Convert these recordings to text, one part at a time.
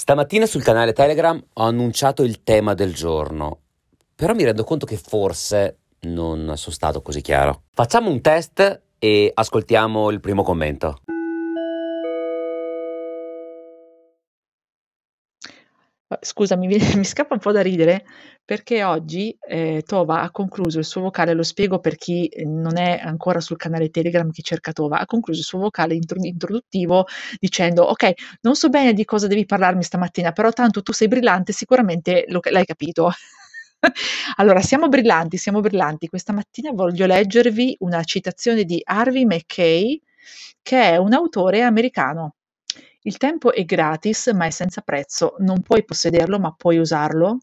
Stamattina sul canale Telegram ho annunciato il tema del giorno, però mi rendo conto che forse non sono stato così chiaro. Facciamo un test e ascoltiamo il primo commento. Scusami, mi, mi scappa un po' da ridere perché oggi eh, Tova ha concluso il suo vocale, lo spiego per chi non è ancora sul canale Telegram che cerca Tova, ha concluso il suo vocale intro- introduttivo dicendo ok, non so bene di cosa devi parlarmi stamattina, però tanto tu sei brillante, sicuramente lo, l'hai capito. allora, siamo brillanti, siamo brillanti. Questa mattina voglio leggervi una citazione di Harvey McKay, che è un autore americano. Il tempo è gratis, ma è senza prezzo. Non puoi possederlo, ma puoi usarlo.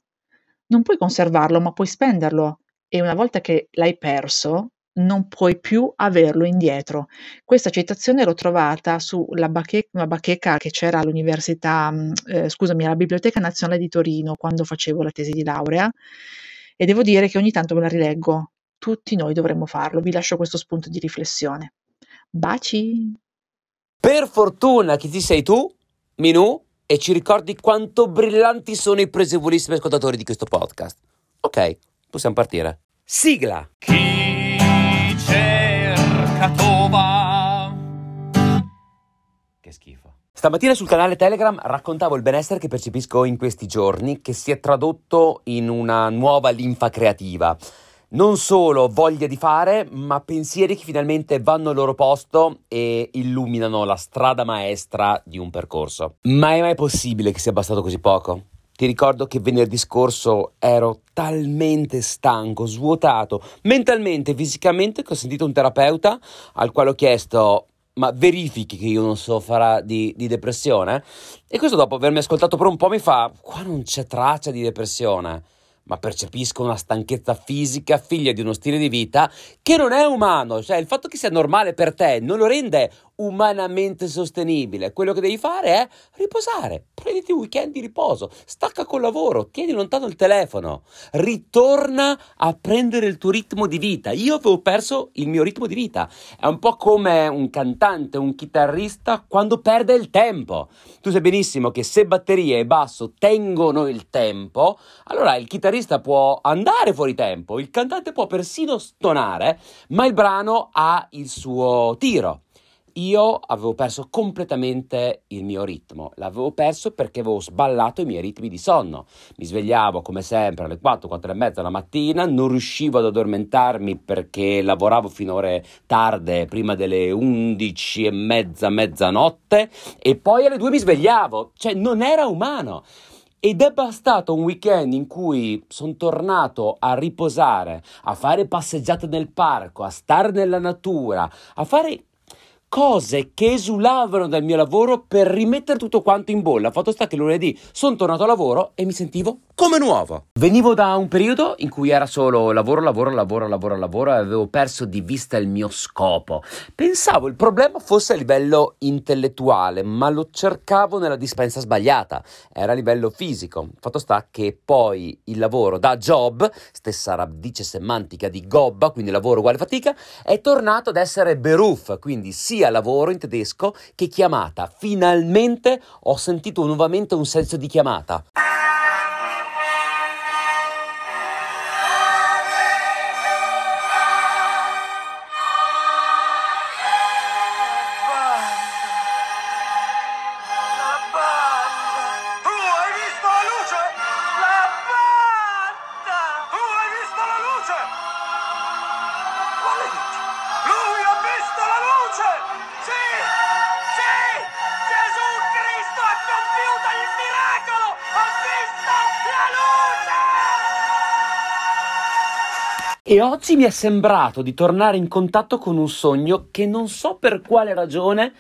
Non puoi conservarlo, ma puoi spenderlo. E una volta che l'hai perso, non puoi più averlo indietro. Questa citazione l'ho trovata sulla bache- una bacheca che c'era all'università, mm, eh, scusami, alla Biblioteca Nazionale di Torino quando facevo la tesi di laurea e devo dire che ogni tanto me la rileggo. Tutti noi dovremmo farlo. Vi lascio questo spunto di riflessione. Baci! Per fortuna che ci sei tu, Minù, e ci ricordi quanto brillanti sono i presevolissimi ascoltatori di questo podcast. Ok, possiamo partire. Sigla! Chi cerca trova. Che schifo. Stamattina sul canale Telegram raccontavo il benessere che percepisco in questi giorni, che si è tradotto in una nuova linfa creativa. Non solo voglia di fare, ma pensieri che finalmente vanno al loro posto e illuminano la strada maestra di un percorso. Ma è mai possibile che sia bastato così poco? Ti ricordo che venerdì scorso ero talmente stanco, svuotato, mentalmente fisicamente, che ho sentito un terapeuta al quale ho chiesto ma verifichi che io non soffra di, di, depressione? E questo dopo avermi ascoltato per un po' mi fa, qua non c'è traccia di depressione ma percepisco una stanchezza fisica figlia di uno stile di vita che non è umano, cioè il fatto che sia normale per te non lo rende umanamente sostenibile. Quello che devi fare è riposare, prenditi un weekend di riposo, stacca col lavoro, tieni lontano il telefono, ritorna a prendere il tuo ritmo di vita. Io avevo perso il mio ritmo di vita. È un po' come un cantante, un chitarrista quando perde il tempo. Tu sai benissimo che se batteria e basso tengono il tempo, allora il chitarrista può andare fuori tempo, il cantante può persino stonare, ma il brano ha il suo tiro io avevo perso completamente il mio ritmo. L'avevo perso perché avevo sballato i miei ritmi di sonno. Mi svegliavo come sempre alle 4, 4 e mezza la mattina, non riuscivo ad addormentarmi perché lavoravo fino a ore tarde, prima delle 11 e mezza, mezzanotte, e poi alle 2 mi svegliavo. Cioè, non era umano. Ed è bastato un weekend in cui sono tornato a riposare, a fare passeggiate nel parco, a stare nella natura, a fare cose che esulavano dal mio lavoro per rimettere tutto quanto in bolla. Fatto sta che lunedì sono tornato a lavoro e mi sentivo come nuovo. Venivo da un periodo in cui era solo lavoro, lavoro, lavoro, lavoro, lavoro e avevo perso di vista il mio scopo. Pensavo il problema fosse a livello intellettuale, ma lo cercavo nella dispensa sbagliata. Era a livello fisico. Fatto sta che poi il lavoro da job, stessa radice semantica di gobba, quindi lavoro uguale fatica, è tornato ad essere beruf, quindi sia lavoro in tedesco che chiamata. Finalmente ho sentito nuovamente un senso di chiamata. E oggi mi è sembrato di tornare in contatto con un sogno che non so per quale ragione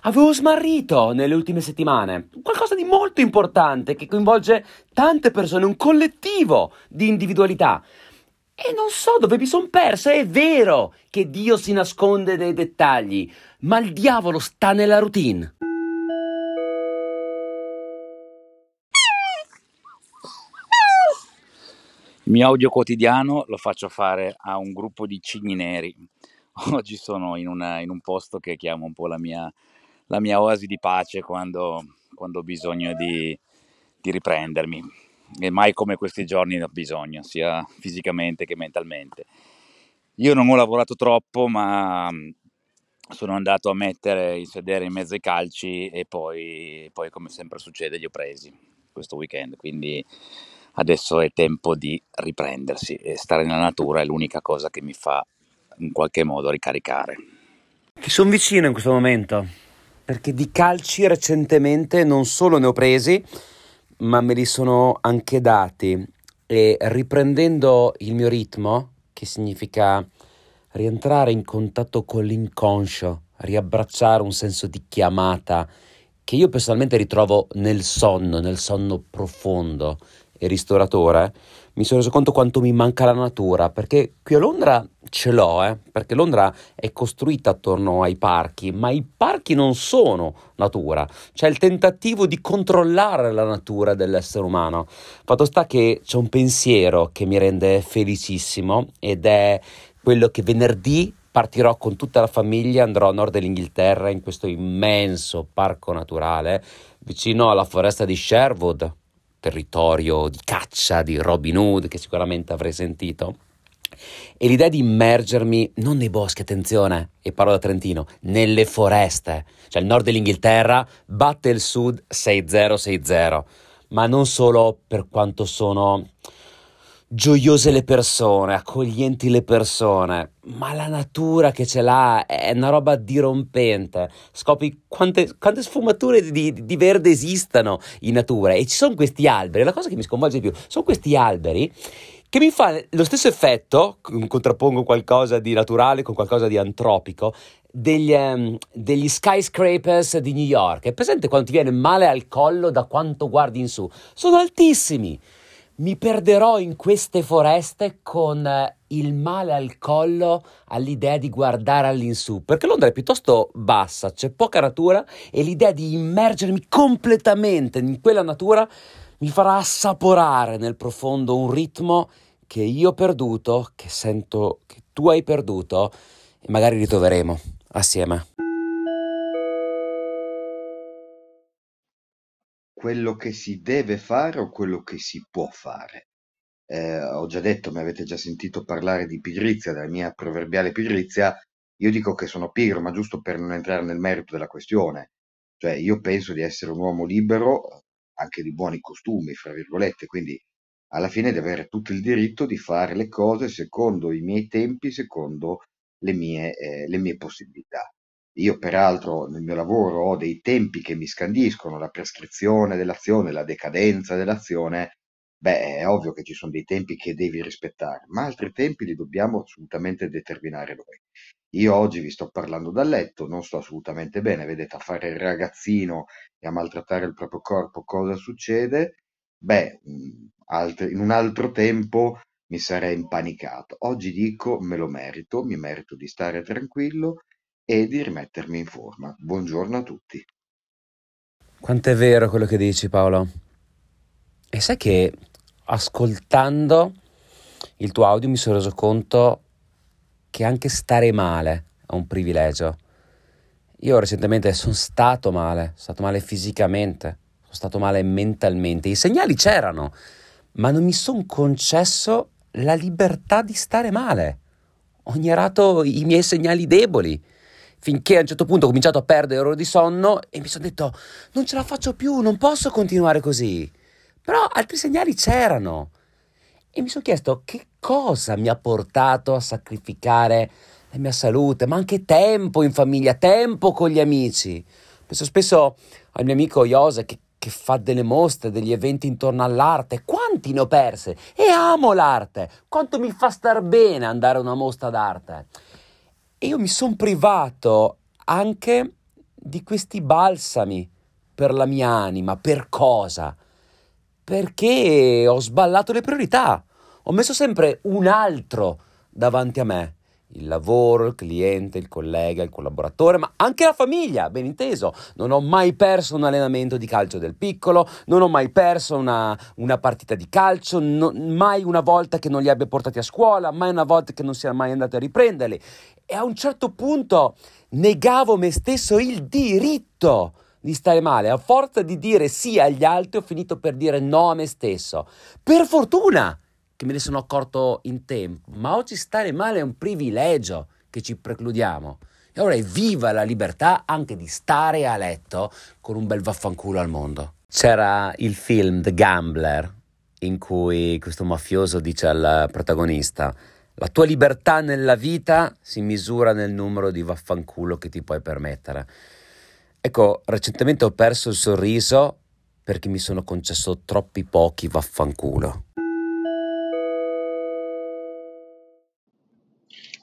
avevo smarrito nelle ultime settimane. Qualcosa di molto importante che coinvolge tante persone, un collettivo di individualità. E non so dove mi sono perso. È vero che Dio si nasconde nei dettagli, ma il diavolo sta nella routine. Il mio audio quotidiano lo faccio fare a un gruppo di cigni neri. Oggi sono in, una, in un posto che chiamo un po' la mia, la mia oasi di pace quando, quando ho bisogno di, di riprendermi e mai come questi giorni ne ho bisogno, sia fisicamente che mentalmente. Io non ho lavorato troppo, ma mm, sono andato a mettere il sedere in mezzo ai calci e poi, poi, come sempre succede, li ho presi questo weekend. Quindi adesso è tempo di riprendersi e stare nella natura è l'unica cosa che mi fa in qualche modo ricaricare. Ti sono vicino in questo momento? Perché di calci recentemente non solo ne ho presi, ma me li sono anche dati. E riprendendo il mio ritmo, che significa rientrare in contatto con l'inconscio, riabbracciare un senso di chiamata che io personalmente ritrovo nel sonno, nel sonno profondo e ristoratore, mi sono reso conto quanto mi manca la natura, perché qui a Londra ce l'ho, eh, perché Londra è costruita attorno ai parchi, ma i parchi non sono natura, c'è il tentativo di controllare la natura dell'essere umano. Fatto sta che c'è un pensiero che mi rende felicissimo ed è quello che venerdì partirò con tutta la famiglia, andrò a nord dell'Inghilterra in questo immenso parco naturale vicino alla foresta di Sherwood territorio di caccia di Robin Hood che sicuramente avrei sentito. E l'idea di immergermi non nei boschi, attenzione, e parlo da Trentino, nelle foreste. Cioè il nord dell'Inghilterra batte il sud 6-0-6-0, ma non solo per quanto sono gioiose le persone, accoglienti le persone, ma la natura che ce l'ha è una roba dirompente. Scopri quante, quante sfumature di, di, verde esistano in natura e ci sono questi alberi. La cosa che mi sconvolge di più sono questi alberi che mi fa lo stesso effetto, contrappongo qualcosa di naturale con qualcosa di antropico, degli, um, degli, skyscrapers di New York. È presente quando ti viene male al collo da quanto guardi in su? Sono altissimi mi perderò in queste foreste con eh, il male al collo all'idea di guardare all'insù, perché Londra è piuttosto bassa, c'è poca natura e l'idea di immergermi completamente in quella natura mi farà assaporare nel profondo un ritmo che io ho perduto, che sento che tu hai perduto e magari ritroveremo assieme. Quello che si deve fare o quello che si può fare. Eh, ho già detto, mi avete già sentito parlare di pigrizia, della mia proverbiale pigrizia, io dico che sono pigro, ma giusto per non entrare nel merito della questione. Cioè, io penso di essere un uomo libero, anche di buoni costumi, fra virgolette, quindi alla fine di avere tutto il diritto di fare le cose secondo i miei tempi, secondo le mie, eh, le mie possibilità. Io peraltro nel mio lavoro ho dei tempi che mi scandiscono, la prescrizione dell'azione, la decadenza dell'azione, beh, è ovvio che ci sono dei tempi che devi rispettare, ma altri tempi li dobbiamo assolutamente determinare noi. Io oggi vi sto parlando dal letto, non sto assolutamente bene, vedete, a fare il ragazzino e a maltrattare il proprio corpo, cosa succede? Beh, in un altro tempo mi sarei impanicato. Oggi dico me lo merito, mi merito di stare tranquillo e di rimettermi in forma. Buongiorno a tutti. Quanto è vero quello che dici Paolo? E sai che ascoltando il tuo audio mi sono reso conto che anche stare male è un privilegio. Io recentemente sono stato male, sono stato male fisicamente, sono stato male mentalmente. I segnali c'erano, ma non mi sono concesso la libertà di stare male. Ho ignorato i miei segnali deboli finché a un certo punto ho cominciato a perdere ore di sonno e mi sono detto non ce la faccio più, non posso continuare così. Però altri segnali c'erano e mi sono chiesto che cosa mi ha portato a sacrificare la mia salute, ma anche tempo in famiglia, tempo con gli amici. Penso spesso al mio amico Iose che, che fa delle mostre, degli eventi intorno all'arte. Quanti ne ho perse? E amo l'arte! Quanto mi fa star bene andare a una mostra d'arte! E io mi sono privato anche di questi balsami per la mia anima. Per cosa? Perché ho sballato le priorità. Ho messo sempre un altro davanti a me il lavoro, il cliente, il collega, il collaboratore, ma anche la famiglia, ben inteso. Non ho mai perso un allenamento di calcio del piccolo, non ho mai perso una, una partita di calcio, no, mai una volta che non li abbia portati a scuola, mai una volta che non sia mai andato a riprenderli. E a un certo punto negavo me stesso il diritto di stare male. A forza di dire sì agli altri ho finito per dire no a me stesso. Per fortuna che me ne sono accorto in tempo, ma oggi stare male è un privilegio che ci precludiamo. E ora viva la libertà anche di stare a letto con un bel vaffanculo al mondo. C'era il film The Gambler in cui questo mafioso dice al protagonista la tua libertà nella vita si misura nel numero di vaffanculo che ti puoi permettere. Ecco, recentemente ho perso il sorriso perché mi sono concesso troppi pochi vaffanculo.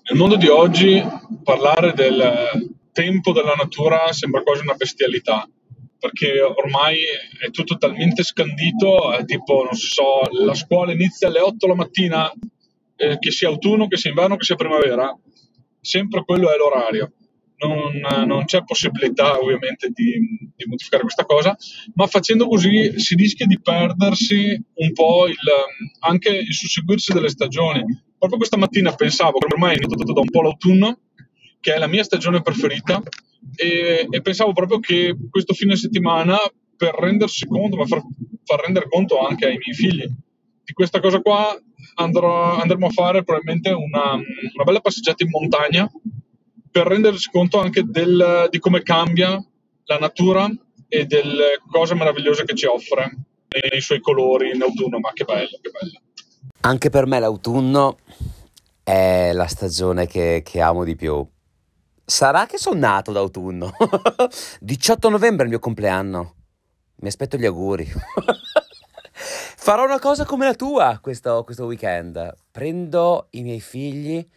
Nel mondo di oggi parlare del tempo della natura sembra quasi una bestialità, perché ormai è tutto talmente scandito, è tipo, non so, la scuola inizia alle 8 la mattina, eh, che sia autunno, che sia inverno, che sia primavera, sempre quello è l'orario. Non, non c'è possibilità ovviamente di, di, modificare questa cosa, ma facendo così si rischia di perdersi un po' il, anche il susseguirsi delle stagioni. Proprio questa mattina pensavo ormai è iniziato da un po' l'autunno, che è la mia stagione preferita, e, e pensavo proprio che questo fine settimana, per rendersi conto, ma far, far rendere conto anche ai miei figli di questa cosa qua, andrò, andremo a fare probabilmente una, una bella passeggiata in montagna per rendersi conto anche del, di come cambia la natura e delle cose meravigliose che ci offre nei suoi colori in autunno, ma che bello, che bello. Anche per me l'autunno è la stagione che, che amo di più. Sarà che sono nato d'autunno. 18 novembre è il mio compleanno. Mi aspetto gli auguri. Farò una cosa come la tua questo, questo weekend. Prendo i miei figli,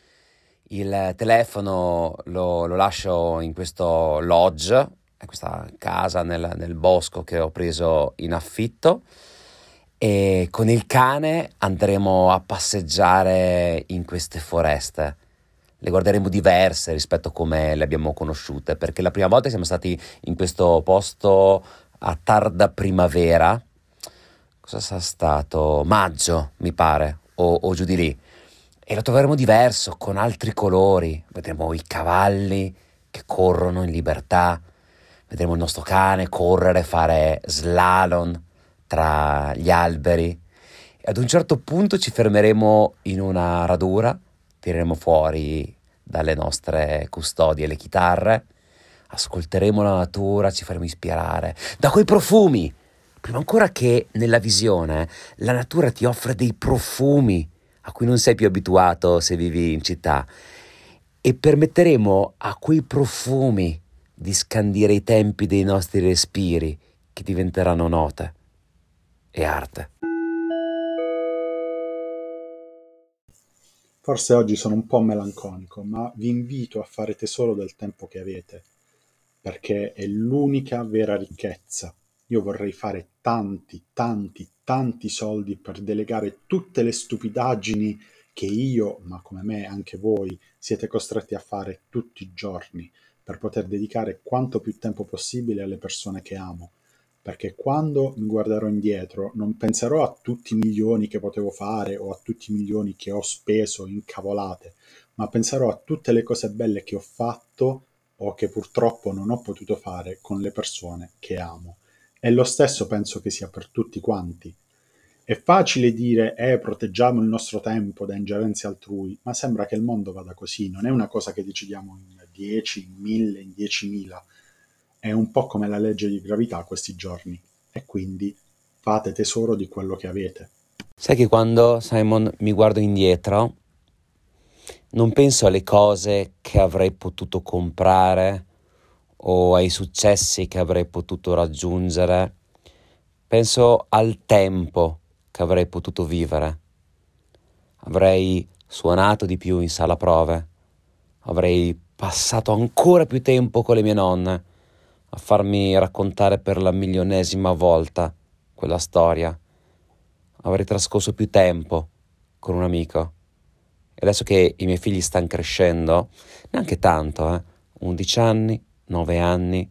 il telefono lo, lo lascio in questo lodge, questa casa nel, nel bosco che ho preso in affitto e con il cane andremo a passeggiare in queste foreste. Le guarderemo diverse rispetto a come le abbiamo conosciute, perché la prima volta siamo stati in questo posto a tarda primavera, cosa sarà stato? Maggio, mi pare, o, o giù di lì. E lo troveremo diverso, con altri colori. Vedremo i cavalli che corrono in libertà, vedremo il nostro cane correre, fare slalom tra gli alberi. Ad un certo punto ci fermeremo in una radura, tireremo fuori dalle nostre custodie le chitarre, ascolteremo la natura, ci faremo ispirare. Da quei profumi prima ancora che nella visione, la natura ti offre dei profumi a cui non sei più abituato se vivi in città. E permetteremo a quei profumi di scandire i tempi dei nostri respiri che diventeranno note e arte. Forse oggi sono un po' melanconico, ma vi invito a fare tesoro del tempo che avete, perché è l'unica vera ricchezza io vorrei fare tanti, tanti, tanti soldi per delegare tutte le stupidaggini che io, ma come me anche voi, siete costretti a fare tutti i giorni, per poter dedicare quanto più tempo possibile alle persone che amo. Perché quando mi guarderò indietro non penserò a tutti i milioni che potevo fare o a tutti i milioni che ho speso in cavolate, ma penserò a tutte le cose belle che ho fatto o che purtroppo non ho potuto fare con le persone che amo. E lo stesso penso che sia per tutti quanti. È facile dire eh, proteggiamo il nostro tempo da ingerenze altrui, ma sembra che il mondo vada così, non è una cosa che decidiamo in 10, in 1000, in 10.000. È un po' come la legge di gravità questi giorni e quindi fate tesoro di quello che avete. Sai che quando Simon mi guardo indietro non penso alle cose che avrei potuto comprare o ai successi che avrei potuto raggiungere, penso al tempo che avrei potuto vivere. Avrei suonato di più in sala prove, avrei passato ancora più tempo con le mie nonne a farmi raccontare per la milionesima volta quella storia. Avrei trascorso più tempo con un amico. E adesso che i miei figli stanno crescendo, neanche tanto, eh, 11 anni, nove anni,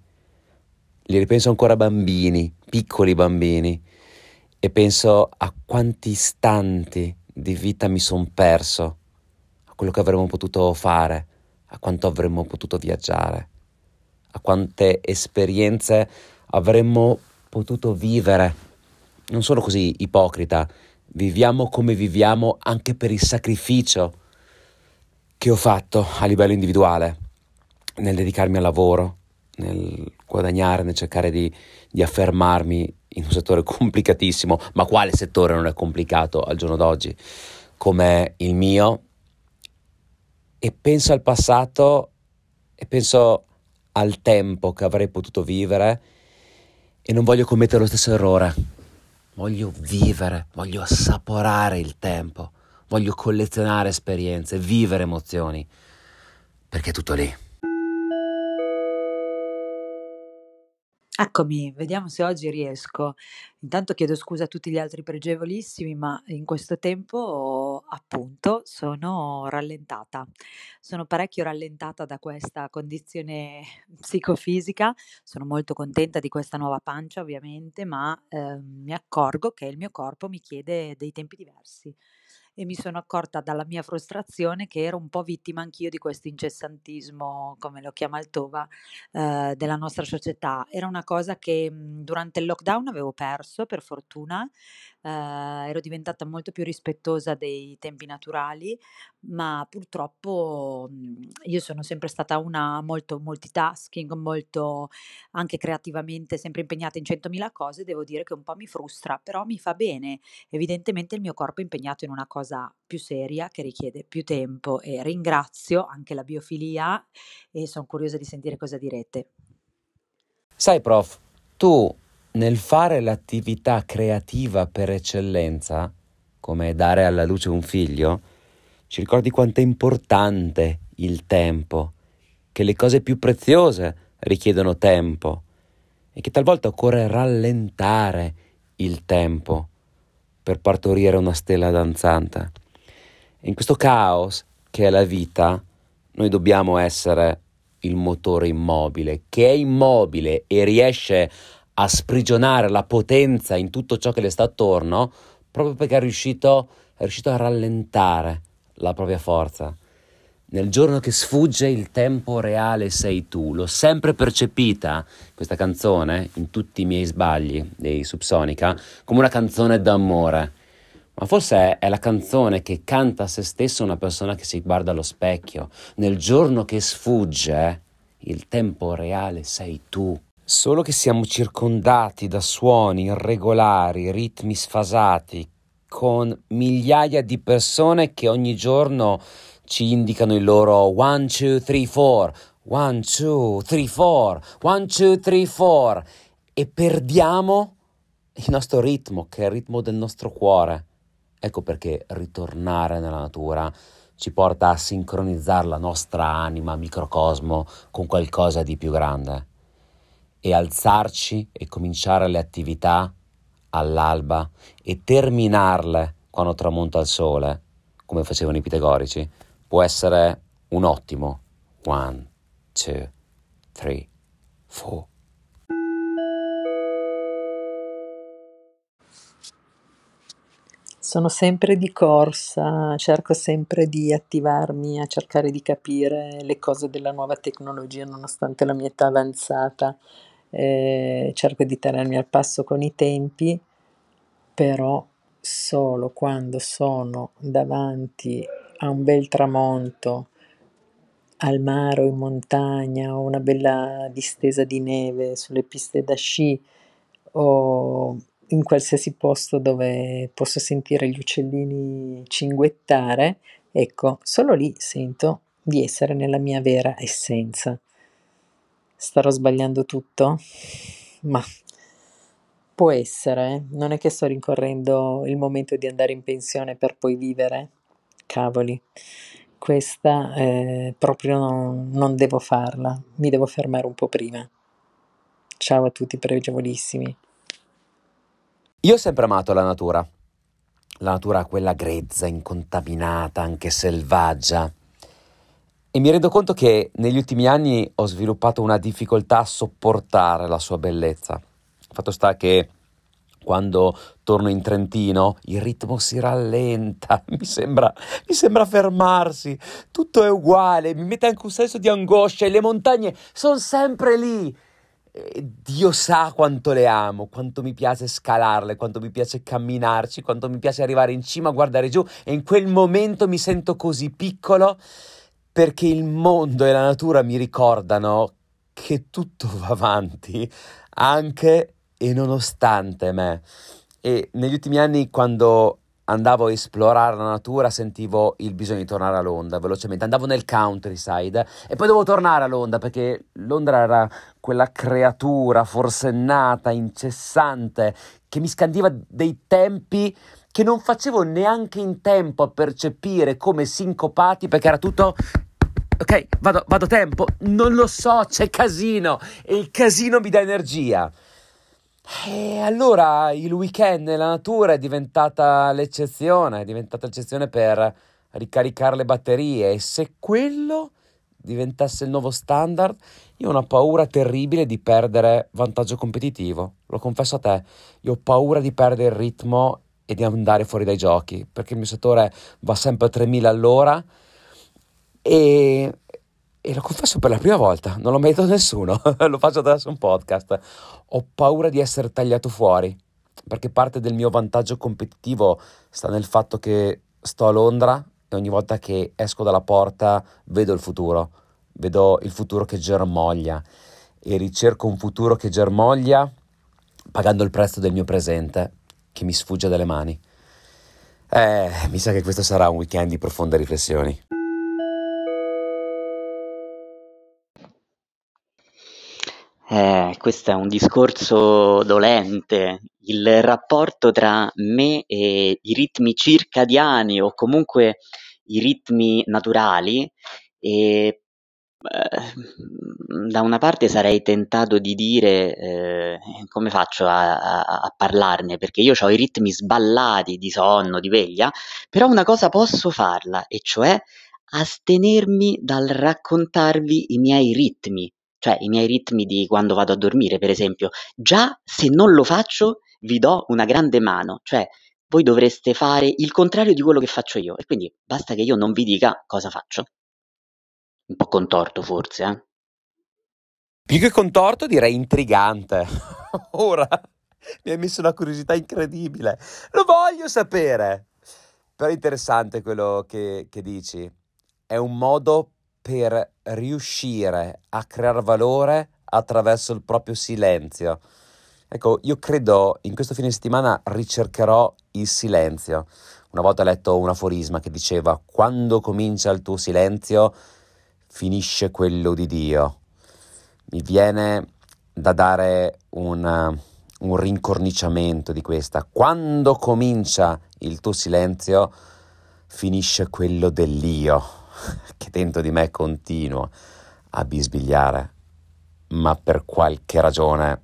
li ripenso ancora bambini, piccoli bambini, e penso a quanti istanti di vita mi sono perso, a quello che avremmo potuto fare, a quanto avremmo potuto viaggiare, a quante esperienze avremmo potuto vivere. Non sono così ipocrita, viviamo come viviamo anche per il sacrificio che ho fatto a livello individuale nel dedicarmi al lavoro, nel guadagnare, nel cercare di, di affermarmi in un settore complicatissimo, ma quale settore non è complicato al giorno d'oggi come il mio? E penso al passato e penso al tempo che avrei potuto vivere e non voglio commettere lo stesso errore. Voglio vivere, voglio assaporare il tempo, voglio collezionare esperienze, vivere emozioni, perché è tutto lì. Eccomi, vediamo se oggi riesco. Intanto chiedo scusa a tutti gli altri pregevolissimi, ma in questo tempo, appunto, sono rallentata. Sono parecchio rallentata da questa condizione psicofisica. Sono molto contenta di questa nuova pancia, ovviamente, ma eh, mi accorgo che il mio corpo mi chiede dei tempi diversi e mi sono accorta dalla mia frustrazione che ero un po' vittima anch'io di questo incessantismo, come lo chiama il Tova, eh, della nostra società. Era una cosa che mh, durante il lockdown avevo perso, per fortuna, eh, ero diventata molto più rispettosa dei tempi naturali, ma purtroppo mh, io sono sempre stata una molto multitasking, molto anche creativamente, sempre impegnata in centomila cose, devo dire che un po' mi frustra, però mi fa bene. Evidentemente il mio corpo è impegnato in una cosa più seria che richiede più tempo e ringrazio anche la biofilia e sono curiosa di sentire cosa direte. Sai, prof, tu nel fare l'attività creativa per eccellenza, come dare alla luce un figlio, ci ricordi quanto è importante il tempo, che le cose più preziose richiedono tempo e che talvolta occorre rallentare il tempo per partorire una stella danzante. E in questo caos che è la vita, noi dobbiamo essere il motore immobile, che è immobile e riesce a sprigionare la potenza in tutto ciò che le sta attorno, proprio perché è riuscito, è riuscito a rallentare la propria forza. Nel giorno che sfugge il tempo reale sei tu. L'ho sempre percepita, questa canzone, in tutti i miei sbagli dei Subsonica, come una canzone d'amore. Ma forse è la canzone che canta a se stesso una persona che si guarda allo specchio. Nel giorno che sfugge, il tempo reale sei tu. Solo che siamo circondati da suoni irregolari, ritmi sfasati, con migliaia di persone che ogni giorno ci indicano il loro 1, 2, 3, 4, 1, 2, 3, 4, 1, 2, 3, 4 e perdiamo il nostro ritmo, che è il ritmo del nostro cuore. Ecco perché ritornare nella natura ci porta a sincronizzare la nostra anima, microcosmo, con qualcosa di più grande e alzarci e cominciare le attività all'alba e terminarle quando tramonta il sole, come facevano i pitagorici, può essere un ottimo one, two, three, four. Sono sempre di corsa, cerco sempre di attivarmi a cercare di capire le cose della nuova tecnologia nonostante la mia età avanzata eh, cerco di tenermi al passo con i tempi, però solo quando sono davanti a un bel tramonto, al mare o in montagna, o una bella distesa di neve sulle piste da sci o in qualsiasi posto dove posso sentire gli uccellini cinguettare, ecco, solo lì sento di essere nella mia vera essenza. Starò sbagliando tutto? Ma può essere, eh. non è che sto rincorrendo il momento di andare in pensione per poi vivere. Cavoli, questa eh, proprio non, non devo farla, mi devo fermare un po' prima. Ciao a tutti pregevolissimi. Io ho sempre amato la natura, la natura quella grezza, incontaminata, anche selvaggia. E mi rendo conto che negli ultimi anni ho sviluppato una difficoltà a sopportare la sua bellezza. Fatto sta che quando torno in Trentino il ritmo si rallenta, mi sembra, mi sembra fermarsi, tutto è uguale, mi mette anche un senso di angoscia e le montagne sono sempre lì. Dio sa quanto le amo, quanto mi piace scalarle, quanto mi piace camminarci, quanto mi piace arrivare in cima, guardare giù e in quel momento mi sento così piccolo perché il mondo e la natura mi ricordano che tutto va avanti anche e nonostante me. E negli ultimi anni quando andavo a esplorare la natura sentivo il bisogno di tornare a Londra velocemente. Andavo nel countryside e poi dovevo tornare a Londra perché Londra era quella creatura forsennata, incessante, che mi scandiva dei tempi che non facevo neanche in tempo a percepire come sincopati perché era tutto ok, vado, vado tempo, non lo so, c'è casino e il casino mi dà energia. E allora il weekend nella natura è diventata l'eccezione, è diventata l'eccezione per ricaricare le batterie e se quello diventasse il nuovo standard, io ho una paura terribile di perdere vantaggio competitivo, lo confesso a te, io ho paura di perdere il ritmo e di andare fuori dai giochi, perché il mio settore va sempre a 3000 all'ora e, e lo confesso per la prima volta, non l'ho mai detto a nessuno, lo faccio attraverso un podcast. Ho paura di essere tagliato fuori, perché parte del mio vantaggio competitivo sta nel fatto che sto a Londra e ogni volta che esco dalla porta vedo il futuro, vedo il futuro che germoglia e ricerco un futuro che germoglia pagando il prezzo del mio presente che mi sfugge dalle mani. Eh, mi sa che questo sarà un weekend di profonde riflessioni. Eh, questo è un discorso dolente. Il rapporto tra me e i ritmi circadiani o comunque i ritmi naturali e da una parte sarei tentato di dire eh, come faccio a, a, a, parlarne perché io ho i ritmi sballati di sonno, di veglia, però una cosa posso farla e cioè astenermi dal raccontarvi i miei ritmi, cioè i miei ritmi di quando vado a dormire, per esempio. Già se non lo faccio vi do una grande mano, cioè voi dovreste fare il contrario di quello che faccio io e quindi basta che io non vi dica cosa faccio. Un po' contorto forse, eh? Più che contorto direi intrigante. Ora mi hai messo una curiosità incredibile. Lo voglio sapere. Però è interessante quello che, che dici. È un modo per riuscire a creare valore attraverso il proprio silenzio. Ecco, io credo in questo fine settimana ricercherò il silenzio. Una volta ho letto un aforisma che diceva quando comincia il tuo silenzio finisce quello di Dio. Mi viene da dare un, un rincorniciamento di questa. Quando comincia il tuo silenzio, finisce quello dell'io, che dentro di me continua a bisbigliare, ma per qualche ragione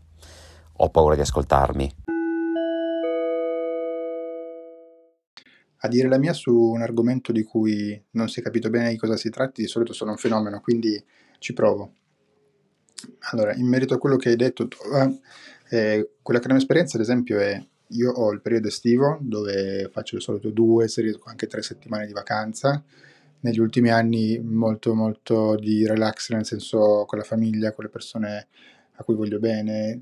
ho paura di ascoltarmi. A dire la mia su un argomento di cui non si è capito bene di cosa si tratti, di solito sono un fenomeno, quindi ci provo. Allora, in merito a quello che hai detto, tu, eh, eh, quella che è la mia esperienza, ad esempio, è io ho il periodo estivo dove faccio di solito due, anche tre settimane di vacanza. Negli ultimi anni molto molto di relax, nel senso con la famiglia, con le persone a cui voglio bene,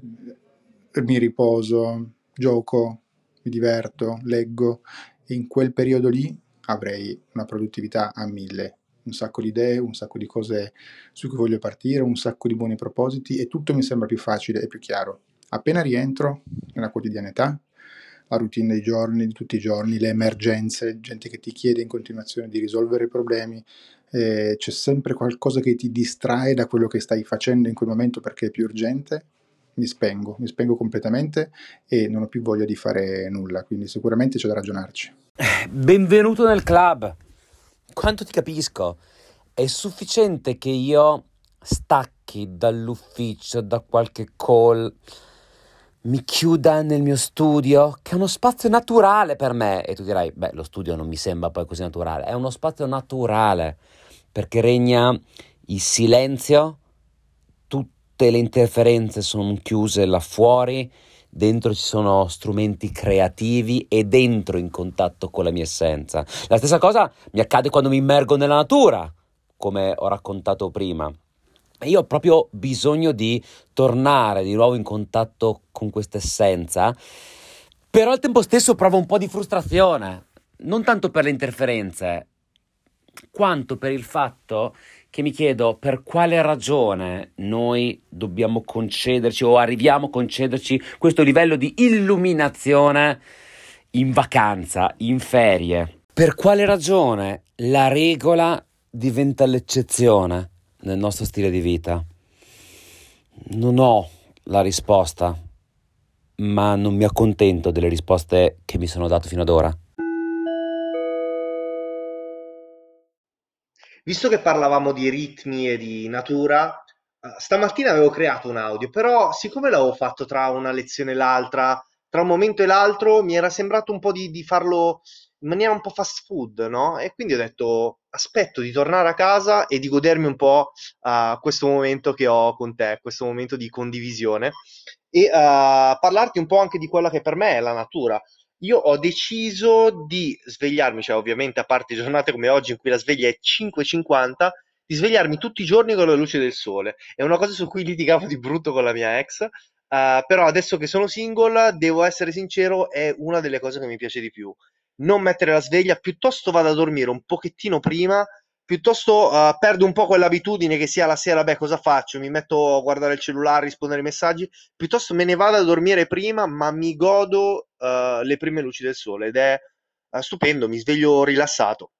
mi riposo, gioco, mi diverto, leggo in quel periodo lì avrei una produttività a mille, un sacco di idee, un sacco di cose su cui voglio partire, un sacco di buoni propositi e tutto mi sembra più facile e più chiaro. Appena rientro nella quotidianità, la routine dei giorni, di tutti i giorni, le emergenze, gente che ti chiede in continuazione di risolvere i problemi, eh, c'è sempre qualcosa che ti distrae da quello che stai facendo in quel momento perché è più urgente mi spengo, mi spengo completamente e non ho più voglia di fare nulla, quindi sicuramente c'è da ragionarci. Benvenuto nel club. Quanto ti capisco. È sufficiente che io stacchi dall'ufficio, da qualche call, mi chiuda nel mio studio, che è uno spazio naturale per me. E tu dirai, beh, lo studio non mi sembra poi così naturale. È uno spazio naturale, perché regna il silenzio, tutte le interferenze sono chiuse là fuori, dentro ci sono strumenti creativi e dentro in contatto con la mia essenza. La stessa cosa mi accade quando mi immergo nella natura, come ho raccontato prima. Io ho proprio bisogno di tornare di nuovo in contatto con questa essenza, però al tempo stesso provo un po' di frustrazione, non tanto per le interferenze, quanto per il fatto che mi chiedo per quale ragione noi dobbiamo concederci o arriviamo a concederci questo livello di illuminazione in vacanza, in ferie. Per quale ragione la regola diventa l'eccezione nel nostro stile di vita? Non ho la risposta, ma non mi accontento delle risposte che mi sono dato fino ad ora. Visto che parlavamo di ritmi e di natura, eh, stamattina avevo creato un audio, però siccome l'avevo fatto tra una lezione e l'altra, tra un momento e l'altro, mi era sembrato un po' di, di farlo in maniera un po' fast food, no? E quindi ho detto, aspetto di tornare a casa e di godermi un po' uh, questo momento che ho con te, questo momento di condivisione e uh, parlarti un po' anche di quella che per me è la natura io ho deciso di svegliarmi, cioè ovviamente a parte giornate come oggi in cui la sveglia è 5.50, di svegliarmi tutti i giorni con la luce del sole. È una cosa su cui litigavo di brutto con la mia ex, uh, però adesso che sono single, devo essere sincero, è una delle cose che mi piace di più. Non mettere la sveglia, piuttosto vado a dormire un pochettino prima piuttosto uh, perdo un po' quell'abitudine che sia la sera, beh, cosa faccio? Mi metto a guardare il cellulare, rispondere ai messaggi, piuttosto me ne vado a dormire prima, ma mi godo uh, le prime luci del sole ed è uh, stupendo, mi sveglio rilassato.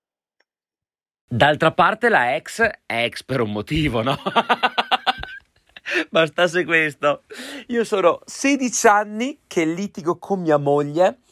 D'altra parte la ex è ex per un motivo, no? Bastasse questo. Io sono 16 anni che litigo con mia moglie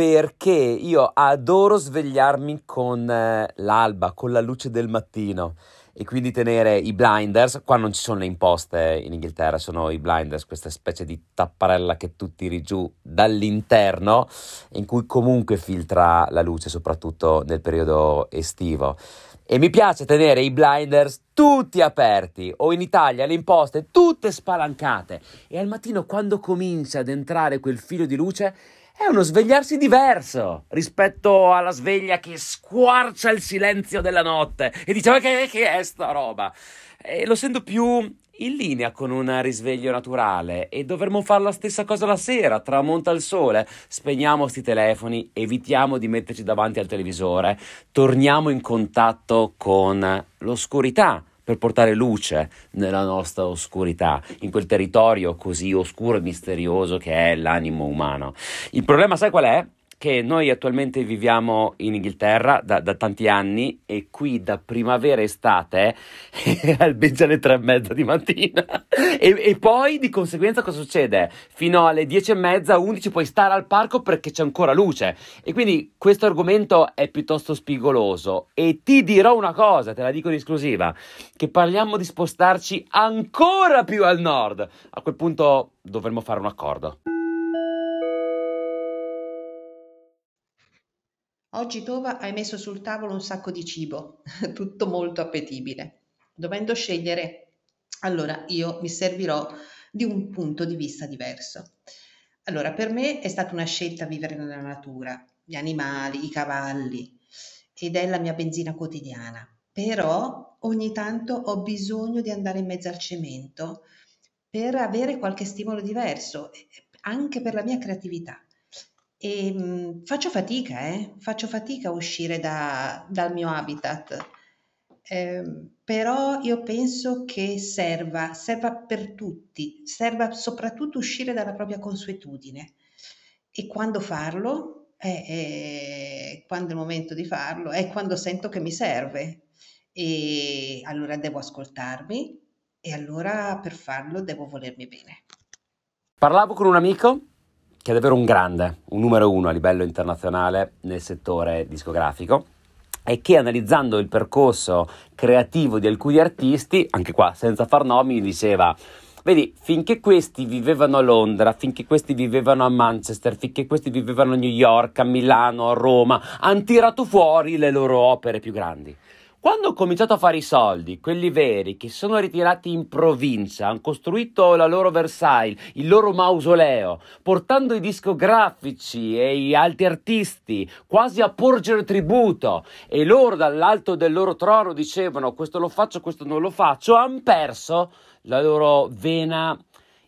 perché io adoro svegliarmi con eh, l'alba, con la luce del mattino. E quindi tenere i blinders, qua non ci sono le imposte in Inghilterra, sono i blinders, questa specie di tapparella che tu tiri giù dall'interno in cui comunque filtra la luce, soprattutto nel periodo estivo. E mi piace tenere i blinders tutti aperti. O in Italia le imposte tutte spalancate. E al mattino quando comincia ad entrare quel filo di luce è uno svegliarsi diverso rispetto alla sveglia che squarcia il silenzio della notte e dice ma che, che è sta roba? E lo sento più in linea con un risveglio naturale e dovremmo fare la stessa cosa la sera, tramonta il sole, spegniamo sti telefoni, evitiamo di metterci davanti al televisore, torniamo in contatto con l'oscurità per portare luce nella nostra oscurità, in quel territorio così oscuro e misterioso che è l'animo umano. Il problema, sai qual è? Che noi attualmente viviamo in Inghilterra da, da, tanti anni e qui da primavera estate albeggia alle tre e mezza di mattina e, e, poi di conseguenza cosa succede? Fino alle dieci e mezza, undici puoi stare al parco perché c'è ancora luce e quindi questo argomento è piuttosto spigoloso e ti dirò una cosa, te la dico in esclusiva, che parliamo di spostarci ancora più al nord. A quel punto dovremmo fare un accordo. Oggi Tova hai messo sul tavolo un sacco di cibo, tutto molto appetibile. Dovendo scegliere, allora io mi servirò di un punto di vista diverso. Allora, per me è stata una scelta vivere nella natura, gli animali, i cavalli, ed è la mia benzina quotidiana. Però ogni tanto ho bisogno di andare in mezzo al cemento per avere qualche stimolo diverso, anche per la mia creatività. E mh, faccio fatica, eh? Faccio fatica a uscire da, dal mio habitat. Eh, però io penso che serva, serva per tutti, serva soprattutto uscire dalla propria consuetudine. E quando farlo, è, è, quando è il momento di farlo, è quando sento che mi serve. E allora devo ascoltarmi e allora per farlo devo volermi bene. Parlavo con un amico che è davvero un grande, un numero uno a livello internazionale nel settore discografico e che analizzando il percorso creativo di alcuni artisti, anche qua senza far nomi, diceva Vedi, finché questi vivevano a Londra, finché questi vivevano a Manchester, finché questi vivevano a New York, a Milano, a Roma, hanno tirato fuori le loro opere più grandi. Quando ho cominciato a fare i soldi, quelli veri, che sono ritirati in provincia, hanno costruito la loro Versailles, il loro mausoleo, portando i discografici e gli altri artisti quasi a porgere tributo, e loro dall'alto del loro trono dicevano questo lo faccio, questo non lo faccio, hanno perso la loro vena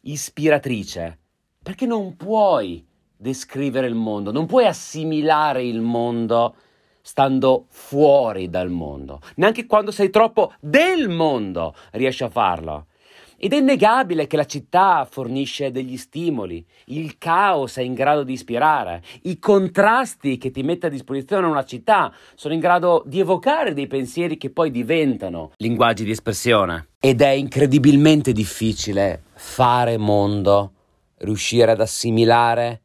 ispiratrice, perché non puoi descrivere il mondo, non puoi assimilare il mondo stando fuori dal mondo. Neanche quando sei troppo del mondo riesci a farlo. Ed è innegabile che la città fornisce degli stimoli, il caos è in grado di ispirare, i contrasti che ti mette a disposizione una città sono in grado di evocare dei pensieri che poi diventano linguaggi di espressione. Ed è incredibilmente difficile fare mondo, riuscire ad assimilare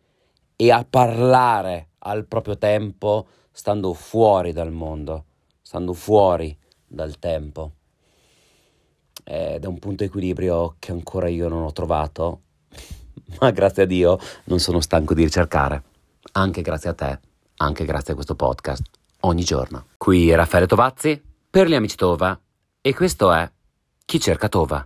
e a parlare al proprio tempo stando fuori dal mondo, stando fuori dal tempo. Ed è un punto di equilibrio che ancora io non ho trovato, ma grazie a Dio non sono stanco di ricercare, anche grazie a te, anche grazie a questo podcast, ogni giorno. Qui Raffaele Tovazzi per gli amici Tova e questo è Chi cerca Tova.